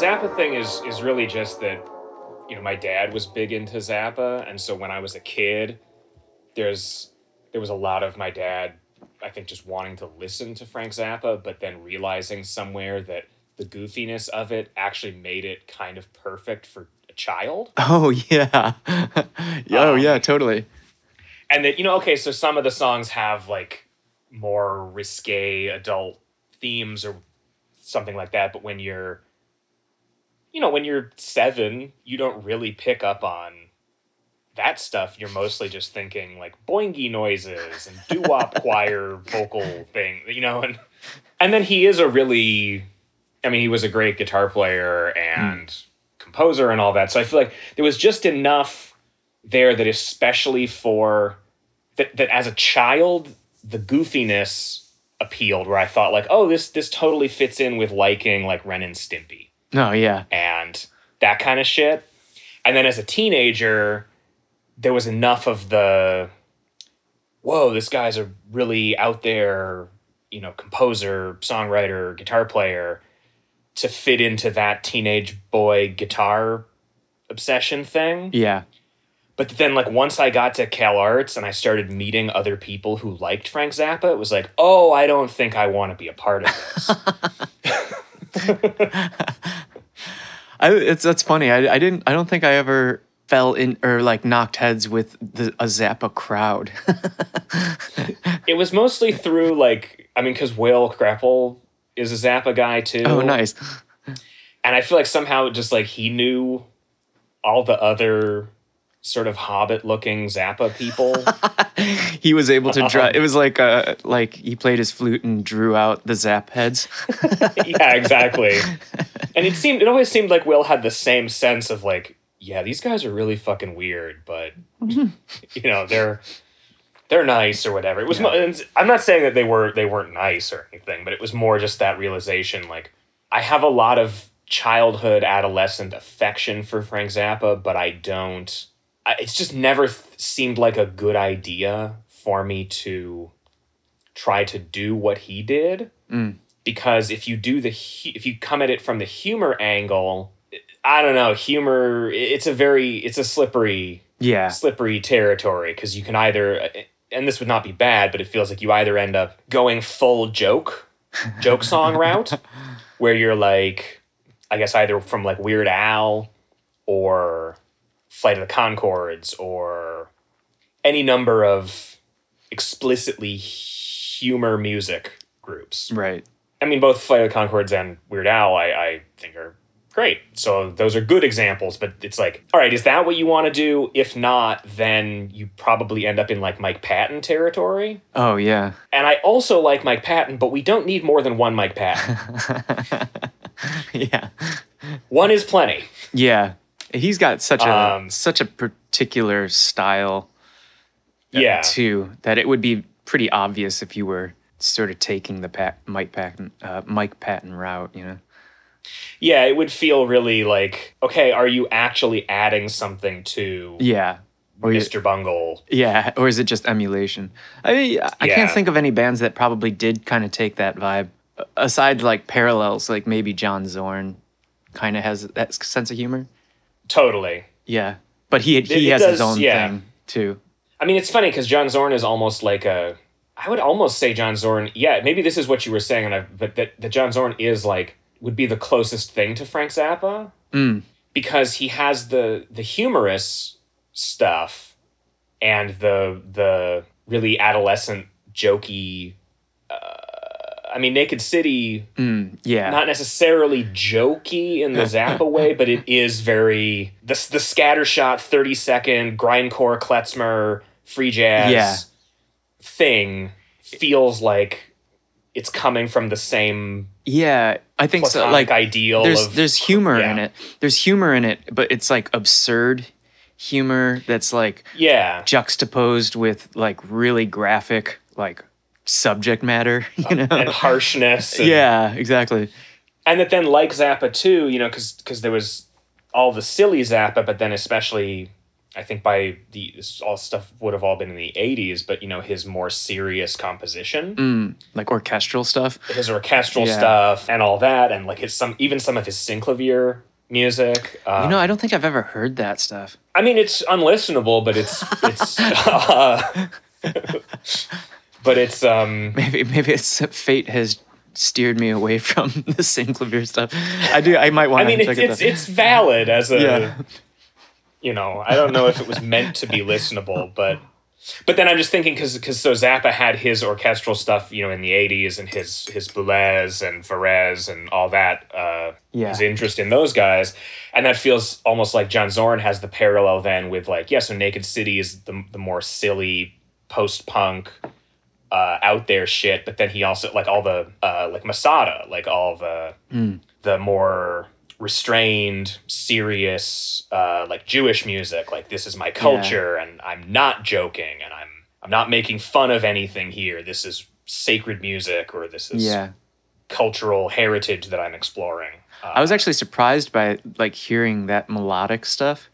No, the the Zappa thing is is really just that you know my dad was big into Zappa, and so when I was a kid, there's there was a lot of my dad, I think, just wanting to listen to Frank Zappa, but then realizing somewhere that the goofiness of it actually made it kind of perfect for a child. Oh yeah. oh Um, yeah, totally. and that you know okay so some of the songs have like more risque adult themes or something like that but when you're you know when you're seven you don't really pick up on that stuff. You're mostly just thinking like boingy noises and doo-wop choir vocal thing you know and and then he is a really i mean he was a great guitar player and hmm. composer and all that. So i feel like there was just enough there that especially for that, that as a child the goofiness appealed where i thought like oh this this totally fits in with liking like ren and stimpy No, yeah. and that kind of shit and then as a teenager there was enough of the whoa this guy's a really out there you know composer songwriter guitar player to fit into that teenage boy guitar obsession thing Yeah. but then, like, once I got to Cal Arts and I started meeting other people who liked Frank Zappa, it was like, oh, I don't think I want to be a part of this. I it's that's funny. I I didn't I don't think I ever fell in or like knocked heads with the a Zappa crowd. it was mostly through, like, I mean, because Will Kreppel is a Zappa guy too. oh, nice. And I feel like somehow just like he knew all the other sort of hobbit looking Zappa people. he was able to draw. It was like uh like he played his flute and drew out the Zap heads. yeah, exactly. And it seemed it always seemed like Will had the same sense of like, yeah, these guys are really fucking weird, but you know, they're they're nice or whatever. It was mo- and I'm not saying that they were they weren't nice or anything, but it was more just that realization like I have a lot of childhood adolescent affection for Frank Zappa, but I don't it's just never th- seemed like a good idea for me to try to do what he did Mm. because if you do the hu- if you come at it from the humor angle i don't know humor it's a very it's a slippery Yeah. slippery territory because you can either and this would not be bad but it feels like you either end up going full joke joke song route where you're like i guess either from like weird al or flight of the conchords or any number of explicitly humor music groups Right. I mean, both Flight of the Conchords and Weird Al, I, I think are great. So those are good examples. But it's like, all right, is that what you want to do? If not, then you probably end up in like Mike Patton territory. Oh yeah. And I also like Mike Patton, but we don't need more than one Mike Patton. yeah. one is plenty. Yeah. He's got such a Um, such a particular style uh, Yeah. too that it would be pretty obvious if you were sort of taking the Pat, Mike Patton uh, Mike Patton route, you know. Yeah, it would feel really like, okay, are you actually adding something to Yeah. Or you- Mr. Bungle? Yeah, or is it just emulation? I mean, I Yeah. can't think of any bands that probably did kind of take that vibe. Aside like parallels, like maybe John Zorn kind of has that sense of humor. Totally. Yeah, but he he it has his own yeah. thing too. I mean, it's funny because John Zorn is almost like a. I would almost say John Zorn. Yeah, maybe this is what you were saying, and I, but that that John Zorn is like would be the closest thing to Frank Zappa Mm. because he has the the humorous stuff and the the really adolescent jokey. I mean, Naked City Mm, yeah, not necessarily jokey in the Zappa way, but it is very the the scattershot thirty second grindcore klezmer free jazz Yeah. thing feels like it's coming from the same yeah. I think so. Like ideal there's of there's humor in it. There's humor in it, but it's like absurd humor that's like yeah juxtaposed with like really graphic like subject matter. You know? and harshness and, yeah, exactly. and that then like Zappa too, you know, because because there was all the silly Zappa, but then especially I think by the this all stuff would have all been in the '80s, but you know his more serious composition, Mm, like orchestral stuff. his orchestral Yeah. stuff, and all that, and like his some even some of his synclavier music. Uh, you know, I don't think I've ever heard that stuff. I mean, it's unlistenable, but it's it's. Uh, but it's um. Maybe maybe it's fate has steered me away from the Synclavier stuff. I do. I might want I to mean, it's it it's it's valid as a. Yeah. You know, I don't know if it was meant to be listenable, but. But then I'm just thinking because because so Zappa had his orchestral stuff, you know, in the '80s, and his his Boulez and Varèse and all that. Uh, Yeah. his interest in those guys, and that feels almost like John Zorn has the parallel then with like yeah, so Naked City is the the more silly post punk, uh, out there shit, but then he also like all the uh, like Masada, like all the Mm. the more restrained, serious, uh, like Jewish music, like this is my culture, and I'm not joking, and I'm I'm not making fun of anything here. This is sacred music, or this is Yeah. cultural heritage that I'm exploring. Uh, I was actually surprised by like hearing that melodic stuff,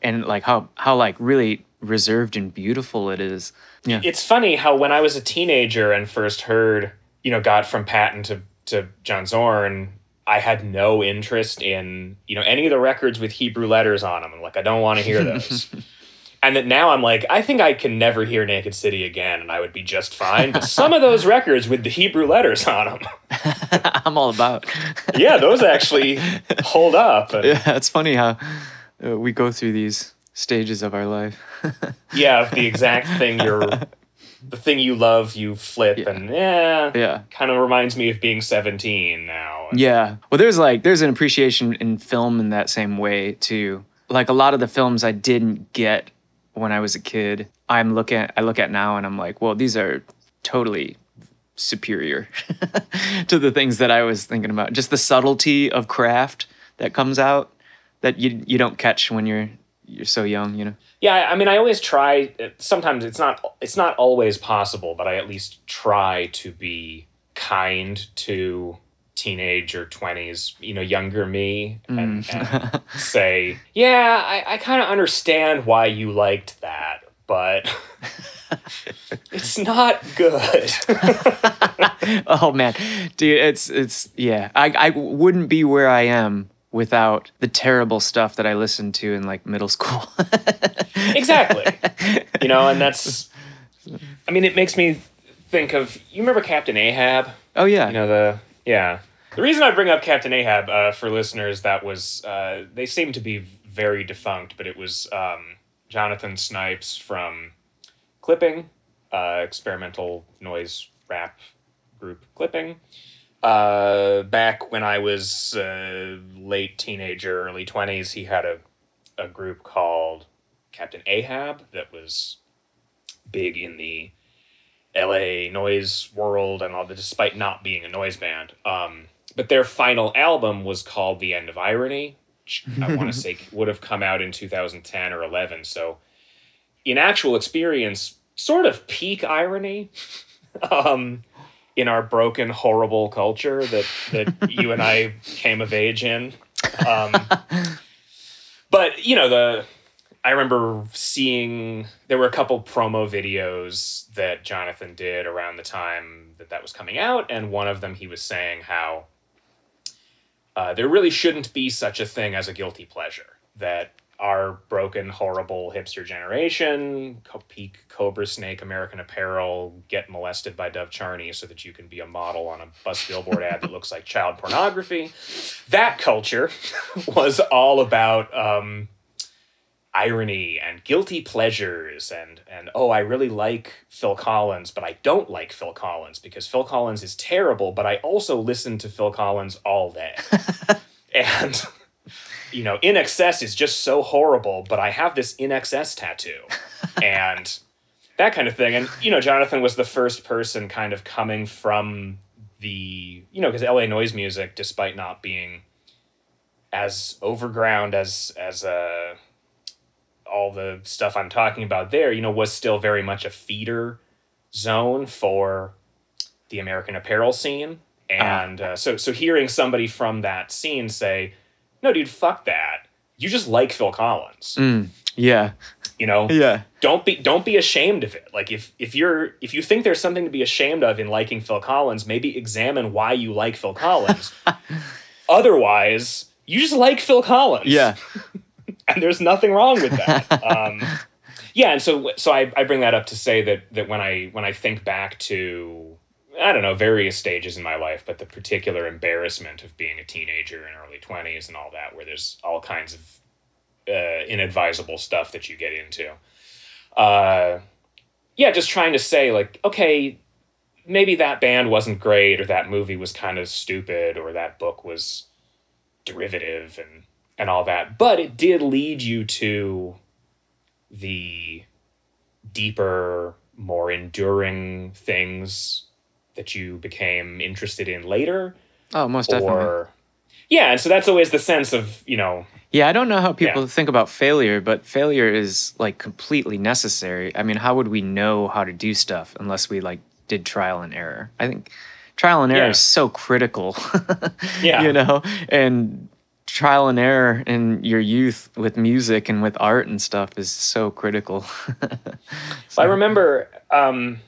and like how how like really reserved and beautiful it is. Yeah. it's funny how when I was a teenager and first heard, you know, got from Patton to to John Zorn, I had no interest in, you know, any of the records with Hebrew letters on them. I'm like, I don't want to hear those. and that now I'm like, I think I can never hear Naked City again and I would be just fine. But some of those records with the Hebrew letters on them, I'm all about. yeah, those actually hold up. And, yeah, it's funny how uh, we go through these stages of our life. yeah, the exact thing you're, the thing you love, you flip. Yeah. And yeah, yeah. kind of reminds me of being 17 now. Yeah. Well, there's like there's an appreciation in film in that same way too. Like a lot of the films I didn't get when I was a kid, I'm looking at, I look at now and I'm like, well, these are totally superior to the things that I was thinking about. Just the subtlety of craft that comes out that you you don't catch when you're you're so young, you know. Yeah, I mean, I always try. Uh, sometimes it's not. It's not always possible, but I at least try to be kind to teenage or twenties, you know, younger me, mm. and, and say, yeah, I, I kind of understand why you liked that, but it's not good. oh man, dude, it's it's yeah. I I wouldn't be where I am without the terrible stuff that I listened to in like middle school. exactly. You know, and that's. I mean, it makes me think of. You remember Captain Ahab? oh yeah. You know the yeah. The reason I bring up Captain Ahab uh, for listeners that was uh, they seem to be very defunct, but it was um, Jonathan Snipes from Clipping, uh, experimental noise rap group Clipping. Uh, back when I was uh, late teenager, early twenties, he had a a group called Captain Ahab that was big in the LA noise world and all that, despite not being a noise band. Um, but their final album was called The End of Irony, which I want to say would have come out in 2010 or 11. So, in actual experience, sort of peak irony um, in our broken, horrible culture that, that you and I came of age in. Um, but, you know, the I remember seeing there were a couple promo videos that Jonathan did around the time that that was coming out, and one of them he was saying how uh, there really shouldn't be such a thing as a guilty pleasure. That our broken, horrible hipster generation, peak Cobrasnake American Apparel, get molested by Dov Charney so that you can be a model on a bus billboard ad that looks like child pornography. That culture was all about. Um, irony and guilty pleasures and and oh I really like Phil Collins but I don't like Phil Collins because Phil Collins is terrible but I also listen to Phil Collins all day. and you know INXS is just so horrible but I have this INXS tattoo. And that kind of thing. And you know Jonathan was the first person kind of coming from the you know because LA noise music despite not being as overground as as a all the stuff I'm talking about there, you know, was still very much a feeder zone for the American apparel scene. And uh, so, so hearing somebody from that scene say, "No, dude, fuck that. You just like Phil Collins." Mm, yeah. You know, Yeah. don't be don't be ashamed of it. Like if if you're if you think there's something to be ashamed of in liking Phil Collins, maybe examine why you like Phil Collins. Otherwise, you just like Phil Collins. Yeah. and there's nothing wrong with that. um, yeah, and so so I, I bring that up to say that that when I when I think back to I don't know various stages in my life, but the particular embarrassment of being a teenager in early twenties and all that, where there's all kinds of uh, inadvisable stuff that you get into. Uh, yeah, just trying to say like, okay, maybe that band wasn't great, or that movie was kind of stupid, or that book was derivative and and all that, but it did lead you to the deeper, more enduring things that you became interested in later, Oh, most definitely. yeah, and so that's always the sense of you know Yeah, I don't know how people Yeah. think about failure, but failure is like completely necessary. I mean, how would we know how to do stuff unless we like did trial and error? I think trial and error Yeah. is so critical. Yeah. You know, and trial and error in your youth with music and with art and stuff is so critical. I remember um,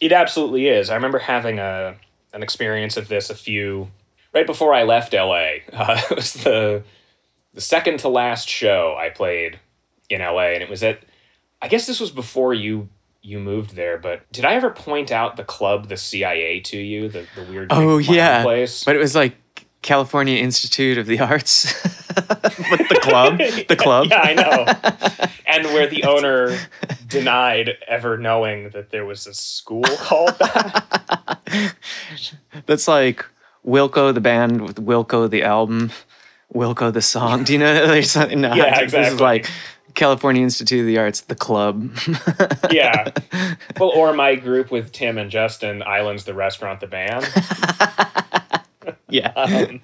it absolutely is. I remember having a an experience of this a few right before I left LA. Uh, it was the the second to last show I played in LA, and it was at I guess this was before you you moved there. But did I ever point out the club, the CIA, to you? The the weird Oh, yeah. place. but it was like California Institute of the Arts. but the club, the club. Yeah, I know. and where the owner denied ever knowing that there was a school called that. That's like Wilco the band with Wilco the album, Wilco the song. Do you know? There's something. No, Yeah, This is like California Institute of the Arts, the club. yeah. Well, or my group with Tim and Justin, Islands the Restaurant the Band. Yeah. Um,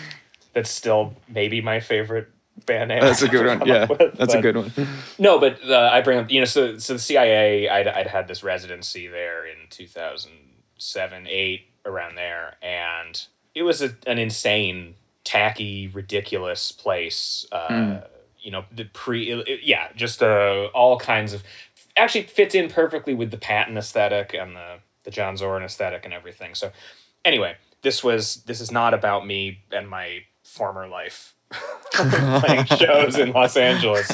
that's still maybe my favorite band name. That's a I've good one. Yeah, with, that's a good one. No, but uh, I bring up, you know, so so the CIA, I'd, I'd had this residency there in 2007, 8, around there, and it was a, an insane, tacky, ridiculous place. Uh, Mm. You know, the pre, it- yeah, just uh, all kinds of, actually fits in perfectly with the Patton aesthetic and the, the John Zorn aesthetic and everything. So, anyway, this was, this is not about me and my former life playing shows in Los Angeles.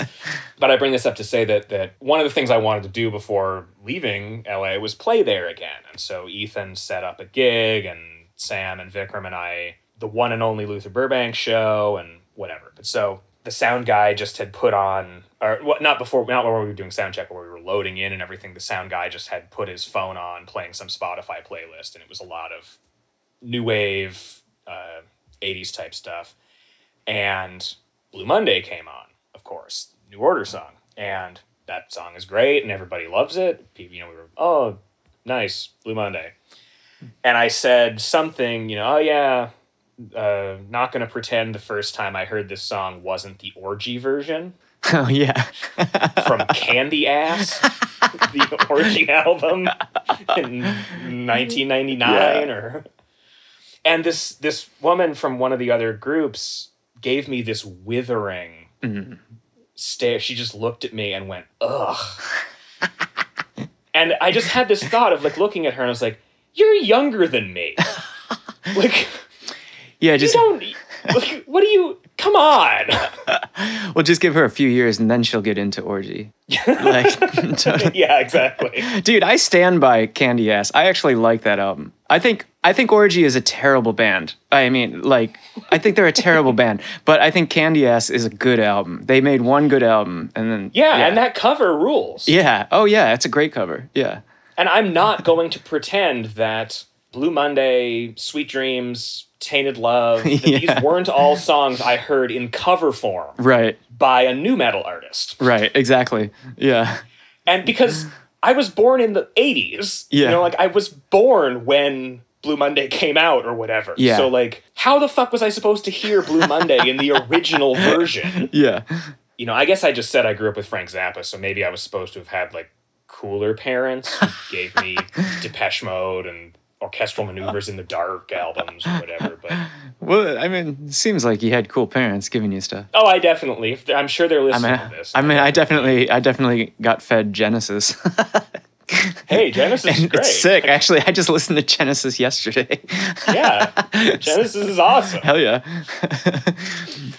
But I bring this up to say that that one of the things I wanted to do before leaving LA was play there again. And so Ethan set up a gig and Sam and Vikram and I the one and only Luther Burbank show and whatever. But so the sound guy just had put on or what not before not when we were doing sound check where we were loading in and everything the sound guy just had put his phone on playing some Spotify playlist and it was a lot of new wave uh, 80s type stuff and Blue Monday came on, of course, New Order song, and that song is great, and everybody loves it. People, you know, we were oh, nice Blue Monday, and I said something, you know, oh yeah, uh, not gonna pretend the first time I heard this song wasn't the orgy version Oh yeah. from Candy Ass, the orgy album in 1999 Yeah. or and this this woman from one of the other groups gave me this withering Mhm. stare she just looked at me and went ugh and i just had this thought of like looking at her and i was like you're younger than me like Yeah, just don't like, what do you come on we'll just give her a few years and then she'll get into orgy. Like, yeah exactly dude, I stand by Candy Ass. I actually like that album. I think I think Orgy is a terrible band. I mean, like, I think they're a terrible band, but I think Candy Ass is a good album. They made one good album, and then yeah, and that cover rules yeah, oh yeah, it's a great cover. Yeah, And I'm not going to pretend that Blue Monday, Sweet Dreams, Tainted Love, Yeah. these weren't all songs I heard in cover form right, by a new metal artist. right, exactly. Yeah, And because I was born in the 80s, Yeah. you know, like I was born when Blue Monday came out or whatever. Yeah. So, like, how the fuck was I supposed to hear Blue Monday in the original version? yeah, You know, I guess I just said I grew up with Frank Zappa, so maybe I was supposed to have had, like, cooler parents who gave me Depeche Mode and orchestral maneuvers in the dark albums or whatever. But Well, I mean, it seems like you had cool parents giving you stuff. oh, I definitely. I'm sure they're I listening mean, to this. I mean, I definitely, I definitely got fed Genesis. Hey, Genesis is And great. It's sick. Actually, I just listened to Genesis yesterday. Yeah, Genesis is awesome. Hell yeah.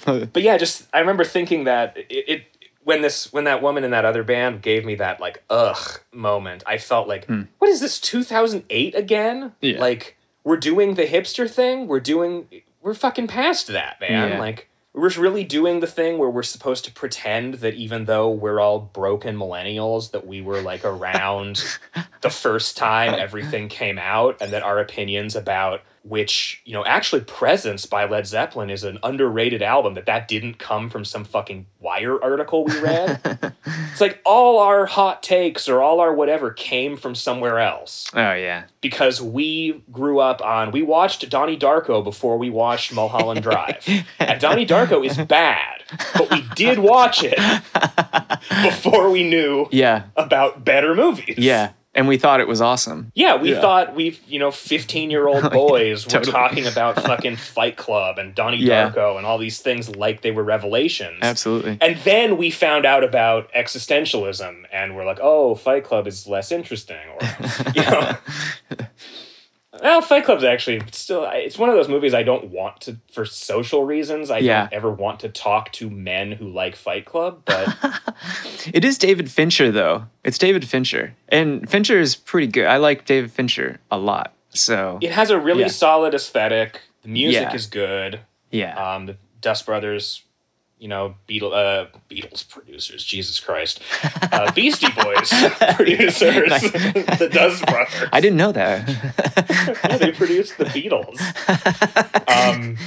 But yeah, just I remember thinking that it, it when this when that woman in that other band gave me that like ugh moment, I felt like what is this 2008 again? Hmm. Yeah. Like we're doing the hipster thing. We're doing we're fucking past that, man. Yeah. Like we're really doing the thing where we're supposed to pretend that even though we're all broken millennials that we were like around the first time everything came out and that our opinions about which you know actually presence by led zeppelin is an underrated album that that didn't come from some fucking wire article we read it's like all our hot takes or all our whatever came from somewhere else oh yeah. because we grew up on we watched donnie darko before we watched mulholland drive and donnie darko is bad but we did watch it before we knew Yeah. about better movies Yeah. And we thought it was awesome. yeah, we Yeah. thought we, you know, fifteen-year-old oh, boys were Totally. talking about fucking Fight Club and Donnie Yeah. Darko and all these things like they were revelations. Absolutely. And then we found out about existentialism, and we're like, "Oh, Fight Club is less interesting," or you know. Well, Fight Club's actually still. It's one of those movies I don't want to, for social reasons. I Yeah. don't ever want to talk to men who like Fight Club, but It is David Fincher though. It's David Fincher. And Fincher is pretty good. I like David Fincher a lot. So it has a really Yeah. solid aesthetic. The music Yeah. is good. yeah. um, the Dust Brothers, you know, Beatle, uh, Beatles producers, Jesus Christ, uh, Beastie Boys producers, Nice. the Dust Brothers. I didn't know that. Yeah, they produced the Beatles. Um,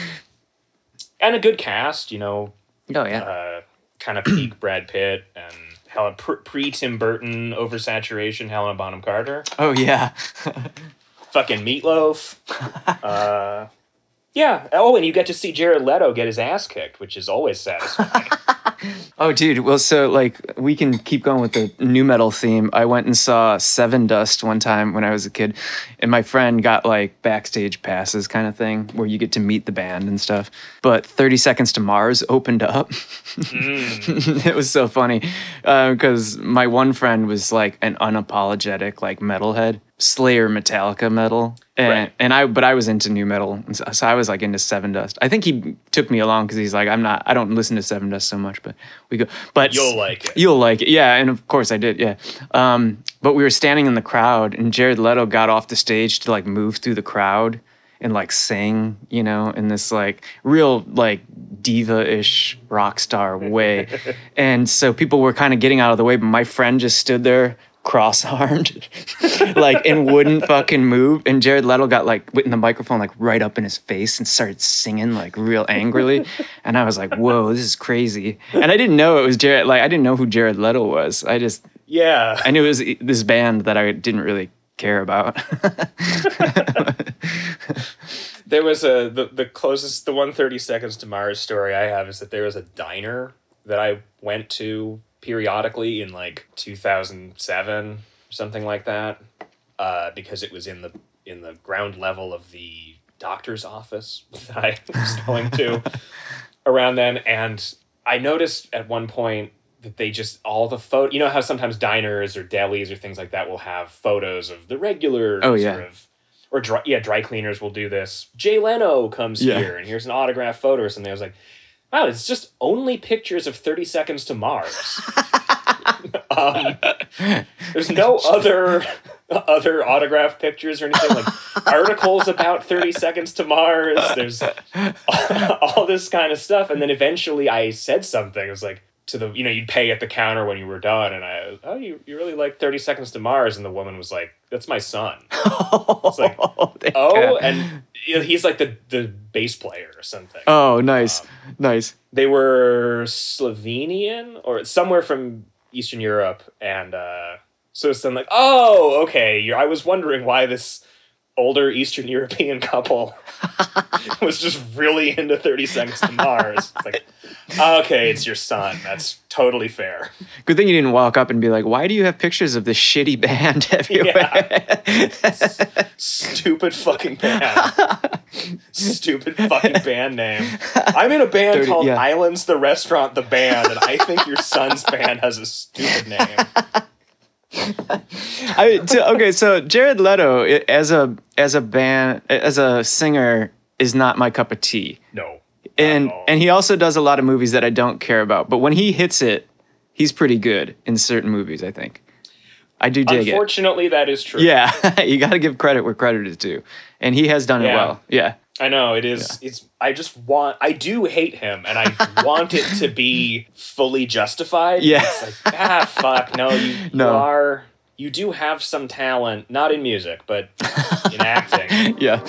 and a good cast, you know, oh yeah. uh, kind of peak Brad Pitt and Helen pre Tim Burton oversaturation Helena Bonham Carter, oh yeah. fucking Meatloaf. Uh, yeah. Oh, and you get to see Jared Leto get his ass kicked, which is always satisfying. Oh, dude. Well, so like we can keep going with the new metal theme. I went and saw Sevendust one time when I was a kid, and my friend got like backstage passes kind of thing where you get to meet the band and stuff. But 30 Seconds to Mars opened up. Mm. it was so funny because my one friend was like an unapologetic like metalhead, Slayer, Metallica metal, and Right. and I but I was into new metal, so, so I was like into Sevendust. I think he took me along because he's like I'm not I don't listen to Sevendust so much, but we go. But You'll like it. You'll like it, yeah, and of course I did, yeah. Um, but we were standing in the crowd, and Jared Leto got off the stage to like move through the crowd and like sing, you know, in this like real like diva-ish rock star way. and so people were kind of getting out of the way, but my friend just stood there cross-armed like and wouldn't fucking move. And Jared Leto got like in the microphone like right up in his face and started singing like real angrily. And I was like whoa this is crazy. And I didn't know it was Jared like I didn't know who Jared Leto was. I just Yeah. I knew it was this band that I didn't really care about. There was a the, the closest the one thirty seconds to Mars story I have is that there was a diner that I went to periodically in like two thousand seven or something like that, uh, because it was in the in the ground level of the doctor's office that I was going to around then, and I noticed at one point that they just all the photo. You know how sometimes diners or delis or things like that will have photos of the regular Oh, yeah. sort of or dry, yeah, dry cleaners will do this. Jay Leno comes Yeah. here, and here's an autograph photo or something. I was like, wow, it's just only pictures of Thirty Seconds to Mars. um, there's no other other autograph pictures or anything like articles about 30 seconds to mars. There's all this kind of stuff. And then eventually i said something. It was like to the you know you'd pay at the counter when you were done. And i oh you, you really like 30 seconds to mars. And the woman was like that's my son. Like, Thank oh and he's like the the bass player or something oh nice Um, nice they were Slovenian or somewhere from Eastern Europe, and uh, so it's then like, oh, okay. You're, I was wondering why this older Eastern European couple was just really into 30 Seconds to Mars. It's like, okay, it's your son. That's totally fair. Good thing you didn't walk up and be like, "Why do you have pictures of this shitty band everywhere?" Stupid fucking band. Stupid fucking band name. I'm in a band 30 called yeah. Islands the Restaurant the Band, and I think your son's band has a stupid name. I, so- okay, so Jared Leto as a as a band as a singer is not my cup of tea. No. and and he also does a lot of movies that I don't care about. But when he hits it, he's pretty good in certain movies. I think I do dig it. Unfortunately, that is true. Yeah, you got to give credit where credit is due, and he has done it well. Yeah, I know it is. It's. I just want. I do hate him, and I want it to be fully justified. Yeah. It's like ah fuck no. You, you No. are. You do have some talent, not in music, but in acting. yeah.